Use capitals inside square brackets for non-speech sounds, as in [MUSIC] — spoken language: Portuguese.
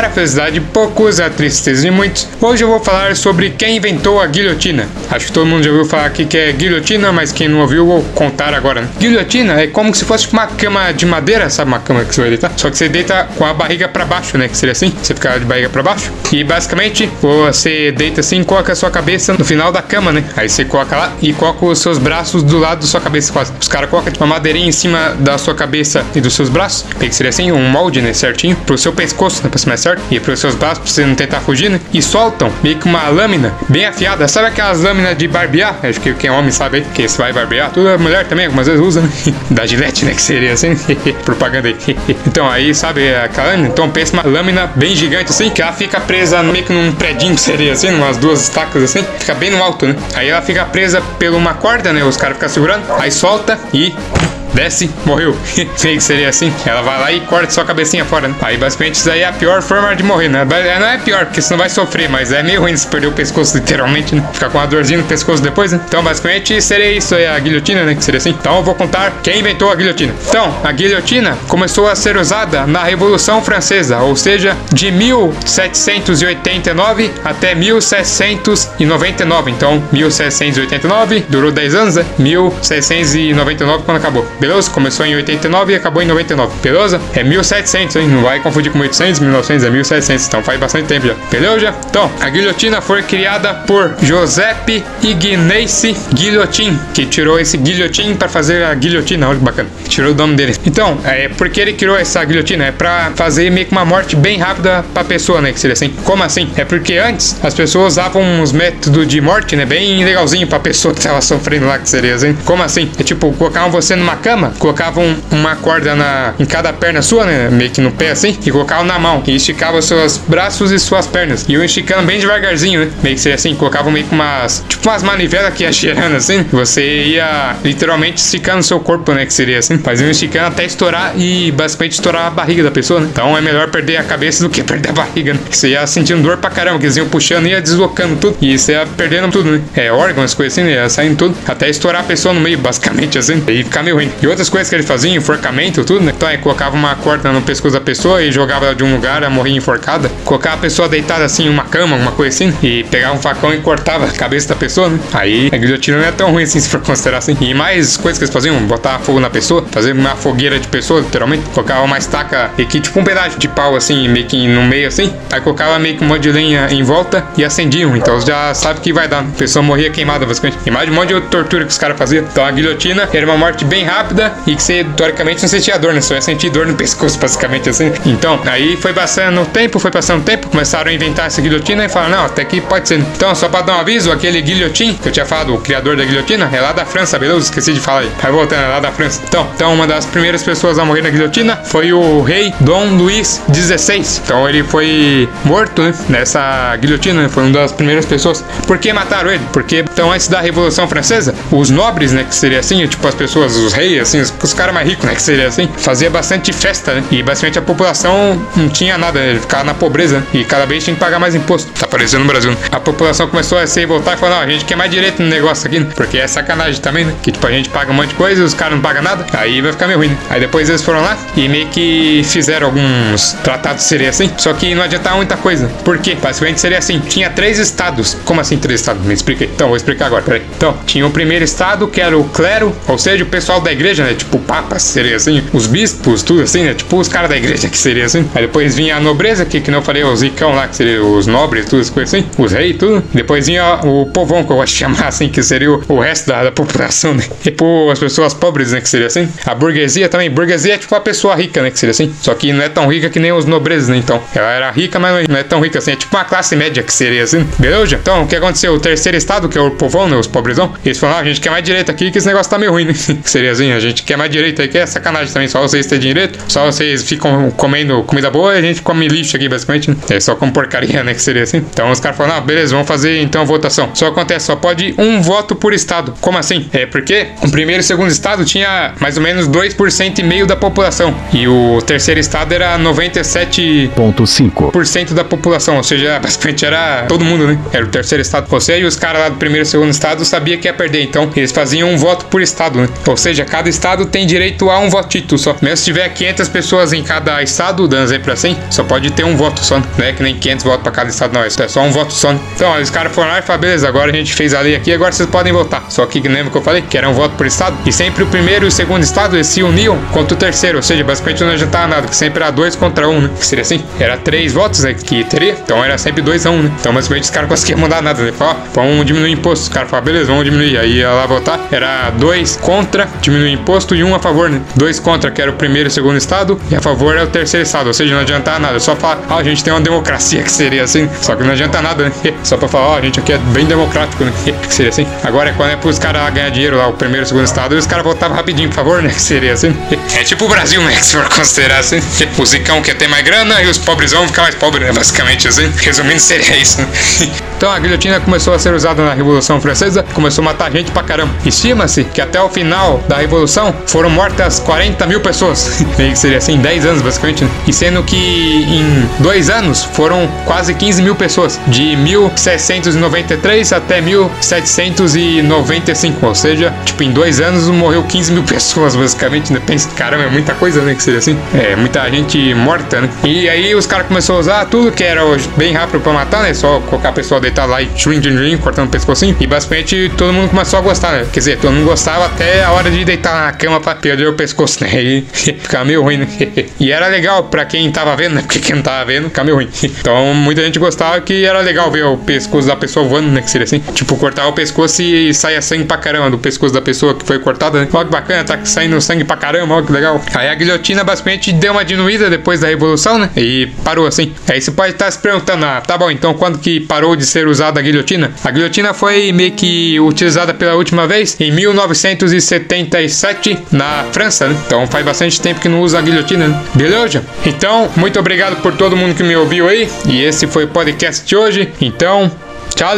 para a felicidade de poucos, a tristeza de muitos, hoje eu vou falar sobre quem inventou a guilhotina. Acho que todo mundo já ouviu falar aqui que é guilhotina, mas quem não ouviu, vou contar agora. Né? Guilhotina é como se fosse uma cama de madeira, sabe? Uma cama que você vai deitar. Só que você deita com a barriga para baixo, né? Que seria assim, você fica de barriga para baixo. E basicamente, você deita assim, coloca a sua cabeça no final da cama, né? Aí você coloca lá e coloca os seus braços do lado da sua cabeça quase. Os caras colocam tipo uma madeirinha em cima da sua cabeça e dos seus braços. Que seria assim, um molde, né? Certinho. Pro seu pescoço, né? Pra ser mais certo. E pros seus braços, pra você não tentar fugir, né? E soltam meio que uma lâmina bem afiada. Sabe aquelas lâminas de barbear? Acho que quem é homem sabe aí, que você vai barbear. Tudo é mulher também, algumas vezes usa, né? [LAUGHS] da gilete, né? Que seria assim. [LAUGHS] Propaganda aí. [LAUGHS] então aí, sabe aquela lâmina? Então pensa uma lâmina bem gigante assim, que ela fica presa meio que num predinho, seria assim, umas duas estacas assim. Fica bem no alto, né? Aí ela fica presa por uma corda, né? Os caras ficam segurando. Aí solta e desce, morreu. [LAUGHS] Sei que seria assim. Ela vai lá e corta sua cabecinha fora, né? Aí basicamente isso aí é a pior forma de morrer, né? Não é pior, porque você não vai sofrer, mas é meio ruim se perder o pescoço, [LAUGHS] literalmente, né? Ficar com uma dorzinha no pescoço depois, né? Então basicamente seria isso aí, a guilhotina, né? Que seria assim. Então eu vou contar quem inventou a guilhotina. Então, a guilhotina começou a ser usada na Revolução Francesa, ou seja, de 1789 até 1799. Então, 1789 durou 10 anos, né? 1799 quando acabou beleza? Começou em 89 e acabou em 99, beleza? É 1700, hein? Não vai confundir com 800, 1900, é 1700, então faz bastante tempo já, beleza? Então, a guilhotina foi criada por Giuseppe Ignace Guillotin, que tirou esse guilhotin para fazer a guilhotina, olha que bacana, tirou o nome dele. Então, é porque ele criou essa guilhotina, é para fazer meio que uma morte bem rápida pra pessoa, né? Que seria assim. Como assim? É porque antes as pessoas usavam uns métodos de morte, né? Bem legalzinho pra pessoa que tava sofrendo lá, que seria assim. Como assim? É tipo, colocavam você numa cama, colocavam uma corda na, em cada perna sua, né? Meio que no pé assim, e colocavam na mão. E esticavam seus braços e suas pernas. E iam esticando bem devagarzinho, né? Meio que seria assim, colocavam meio que umas. Tipo umas manivelas que ia [LAUGHS] cheirando assim. Você ia literalmente esticando seu corpo, né? Que seria assim. Faziam esticando até estourar e basicamente estourar a barriga da pessoa, né? Então é melhor perder a cabeça do que perder a barriga, né? Você ia sentindo dor pra caramba, que eles iam puxando e ia deslocando tudo. E você ia perdendo tudo, né? É órgãos, coisas assim, né? Ia saindo tudo. Até estourar a pessoa no meio, basicamente, assim. E ficar meio ruim. E outras coisas que ele fazia, enforcamento, tudo, né? Então aí colocava uma corda no pescoço da pessoa e jogava de um lugar, ela morria enforcada. Colocava a pessoa deitada assim em uma cama, alguma coisa assim, e pegava um facão e cortava a cabeça da pessoa, né? Aí a guilhotina não é tão ruim assim [LAUGHS] se for considerar assim. E mais coisas que eles faziam, botar fogo na pessoa, fazer uma fogueira de pessoa, literalmente. Colocava uma estaca e que tipo um pedaço de pau assim, meio que no meio assim. Aí colocava meio que um monte de lenha em volta e acendiam. Então já sabe que vai dar. A pessoa morria queimada, basicamente. E mais de um monte de tortura que os caras faziam. Então a guilhotina era uma morte bem rápida e que você, teoricamente, não sentia dor, né? Só ia sentir dor no pescoço, basicamente assim. Então, aí foi passando o tempo, foi passando o tempo, começaram a inventar essa guilhotina e falaram, não, até que pode ser. Então, só pra dar um aviso, aquele guilhotin que eu tinha falado, o criador da guilhotina, é lá da França, beleza? Esqueci de falar aí. Vai voltando, é lá da França. Então, então, uma das primeiras pessoas a morrer na guilhotina foi o rei Dom Luís XVI. Então, ele foi morto, né? Nessa guilhotina, né? Foi uma das primeiras pessoas. Por que mataram ele? Porque, então, antes da Revolução Francesa, os nobres, né? Que seria assim, tipo, as pessoas, os reis, assim, os, os caras mais ricos, né? Que seria assim, fazia bastante festa, né? E basicamente a população não tinha nada, né? Ficava na pobreza. E cada vez tinha que pagar mais imposto. Tá aparecendo no Brasil. Né? A população começou a se voltar e falar: não, a gente quer mais direito no negócio aqui, né? Porque é sacanagem também, né? Que tipo, a gente paga um monte de coisa e os caras não pagam nada. Aí vai ficar meio ruim, né? Aí depois eles foram lá e meio que fizeram alguns tratados, seria assim. Só que não adiantava muita coisa. Por quê? Basicamente seria assim: tinha três estados. Como assim três estados? Me expliquei. Então, vou explicar agora, peraí. Então, tinha o primeiro estado que era o clero, ou seja, o pessoal da igreja, né? Tipo, papas, seria assim, os bispos, tudo assim, né? Tipo os caras da igreja que seria assim. Aí depois vinha a nobreza, que, que não falei, os ricão lá, que seria os nobres, tudo as coisas assim, os reis, tudo. Depois vinha o povão, que eu gosto de chamar assim, que seria o, o resto da, da, população, né? Tipo as pessoas pobres, né? Que seria assim. A burguesia também. Burguesia é tipo a pessoa rica, né? Que seria assim. Só que não é tão rica que nem os nobres, né? Então, ela era rica, mas não é tão rica assim. É tipo uma classe média que seria assim. Beleza? Então, o que aconteceu? O terceiro estado, que é o povão, né? Os pobrezão, eles falaram, ah, a gente quer mais direito aqui, que esse negócio tá meio ruim, né? [LAUGHS] que seria assim, a gente quer mais direito aí, que é sacanagem também. Só vocês terem direito, só vocês ficam comendo comida boa e a gente come lixo aqui, basicamente. Né? É só com porcaria, né? Que seria assim. Então os caras falaram, ah, beleza, vamos fazer então a votação. Só acontece, só pode um voto por estado. Como assim? É porque o primeiro e o segundo estado tinha mais ou menos 2% e meio da população. E o terceiro estado era 97,5% da população. Ou seja, [LAUGHS] basicamente era todo mundo, né? Era o terceiro estado. Ou seja, os caras lá do primeiro e segundo estado sabiam que ia perder. Então eles faziam um voto por estado, né? Ou seja, cada cada estado tem direito a um votito só. Mesmo se tiver 500 pessoas em cada estado, dando exemplo assim, só pode ter um voto só. Não é que nem 500 votos pra cada estado, não. É só um voto só. Então, os caras foram lá e falaram, beleza, agora a gente fez a lei aqui, agora vocês podem votar. Só que lembra que eu falei? Que era um voto por estado. E sempre o primeiro e o segundo estado eles se uniam contra o terceiro. Ou seja, basicamente não adiantava nada, que sempre era dois contra um, né? Que seria assim. Era três votos, né? Que teria. Então era sempre dois a um, né? Então basicamente os caras conseguiam mandar nada, né? Falaram, vamos diminuir o imposto. Os caras falaram, beleza, vamos diminuir. Aí ia lá votar. Era dois contra, diminuir imposto e um a favor, né? Dois contra, que era o primeiro e o segundo estado, e a favor é o terceiro estado. Ou seja, não adiantava nada. Só falar, ó, a gente tem uma democracia que seria assim. Só que não adianta nada, né? [LAUGHS] Só pra falar, ó, a gente aqui é bem democrático, né? [LAUGHS] Que seria assim. Agora é quando é pros caras ganhar dinheiro lá, o primeiro e o segundo estado, e os caras votavam rapidinho, por favor, né? [LAUGHS] Que seria assim. É tipo o Brasil, né? Que se for considerar assim. O zicão quer ter mais grana e os pobres vão ficar mais pobres, né? Basicamente assim. Resumindo, seria isso. Né? Então a guilhotina começou a ser usada na Revolução Francesa, começou a matar gente pra caramba. Estima-se que até o final da Revolução foram mortas 40 mil pessoas. [LAUGHS] Meio que seria assim, 10 anos basicamente, né? E sendo que em dois anos foram quase 15 mil pessoas, de 1793 até 1795. Ou seja, tipo, em dois anos morreu 15 mil [LAUGHS] pessoas, basicamente, né? Pensa, caramba, é muita coisa, né? Que seria assim. É, muita gente morta, né? E aí os caras começaram a usar tudo que era bem rápido pra matar, né? Só colocar a pessoa deitar lá e trim, trim, cortando o pescocinho. E basicamente todo mundo começou a gostar, né? Quer dizer, todo mundo gostava até a hora de deitar na cama pra perder o pescoço, né? E [LAUGHS] ficava meio ruim, né? e era legal pra quem tava vendo, né? Porque quem não tava vendo, ficava meio ruim. [LAUGHS] Então muita gente gostava que era legal ver o pescoço da pessoa voando, né? Que seria assim. Tipo, cortar o pescoço e saia sangue pra caramba do pescoço da pessoa que foi cortada, né? Olha que bacana, tá saindo sangue pra caramba, olha que legal. Aí a guilhotina basicamente deu uma diminuída depois da revolução, né? E parou assim. Aí você pode estar se perguntando, ah, tá bom, então quando que parou de ser usada a guilhotina? A guilhotina foi meio que utilizada pela última vez em 1977 na França, né? Então faz bastante tempo que não usa a guilhotina, né? Beleza? Então, muito obrigado por todo mundo que me ouviu aí. E esse foi o podcast de hoje. Então, tchau!